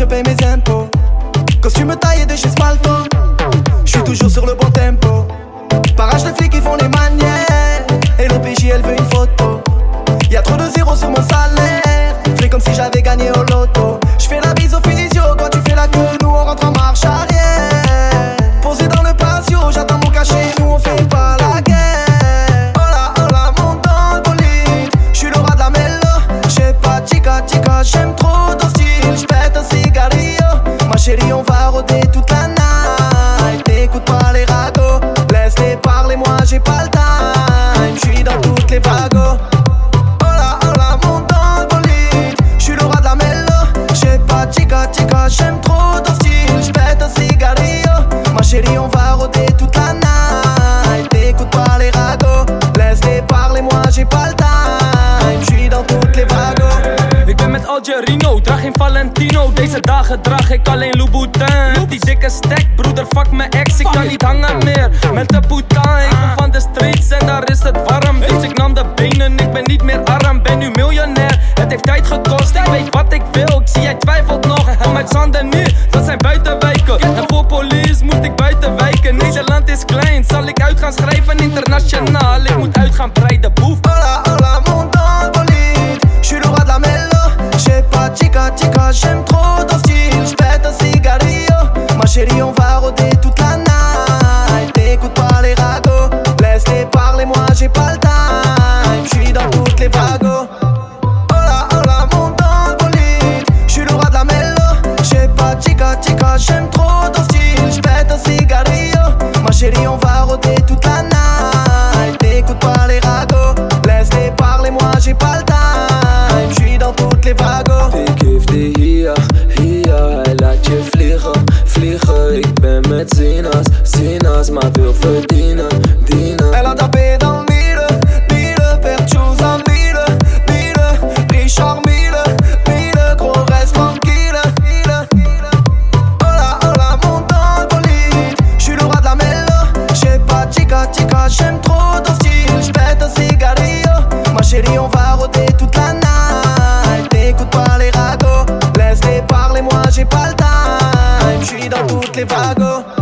je paye mes impôts. Costume taillé de chez Spalto. Je suis toujours sur le bon tempo. Parage de flics qui font les manières. Et l'OPJ elle veut une photo. Y'a trop de zéros sur mon salaire. Fais comme si j'avais gagné au rôder toute la night. T'écoutes pas les ragots. Laisse-les parler, moi j'ai pas le time. J'suis dans toutes les vagos. Hola, hola, monte dans le bolide. J'suis le roi de la mélo. J'ai pas tika tika, j'aime trop ton style. J'pète un cigarillo. Ma chérie, on va rôder toute la night. T'écoutes pas les ragots. Laisse-les parler, moi j'ai pas le Algerino, draag geen Valentino. Deze dagen draag ik alleen Louboutin. Die dikke stack, broeder, fuck mijn ex. Ik kan niet hangen meer met de putain Ik kom van de streets en daar is het warm. Dus ik nam de benen, ik ben niet meer arm. Ben nu miljonair, het heeft tijd gekost. Ik weet wat ik wil, ik zie jij twijfelt nog Kom uit Zanden nu, dat zijn buitenwijken. En voor police moet ik buiten wijken. Nederland is klein, zal ik uit gaan schrijven internationaal? Ik moet uit gaan breiden, boef j'aime trop ton style. J'pète un cigarillo. Ma chérie, on va rôder toute la night. T'écoutes pas les ragots. Laisse-les parler, moi j'ai pas le time. J'suis dans toutes les vagos. Hola, hola, monte dans le bolide. J'suis le roi de la mélo. J'ai pas tika tika, j'aime trop ton style. J'pète un cigarillo. Ma chérie, on va rôder toute la night. Elle a tapé dans le mille, mille, perchus en mille, mille, Richard mille, mille, gros reste tranquille, mille. Hola, hola, monte dans le bolide, j'suis le roi de la mélo, j'ai pas tika tika, j'aime trop ton style, j'pète un cigarillo, ma chérie on va rôder toute la night, t'écoutes pas les ragots, laisse-les parler, moi j'ai pas le time, j'suis dans toutes les vagos.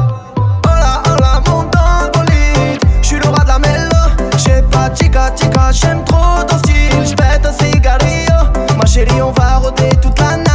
j'aime trop ton style, j'pète un cigarillo. Ma chérie on va rôder toute la nuit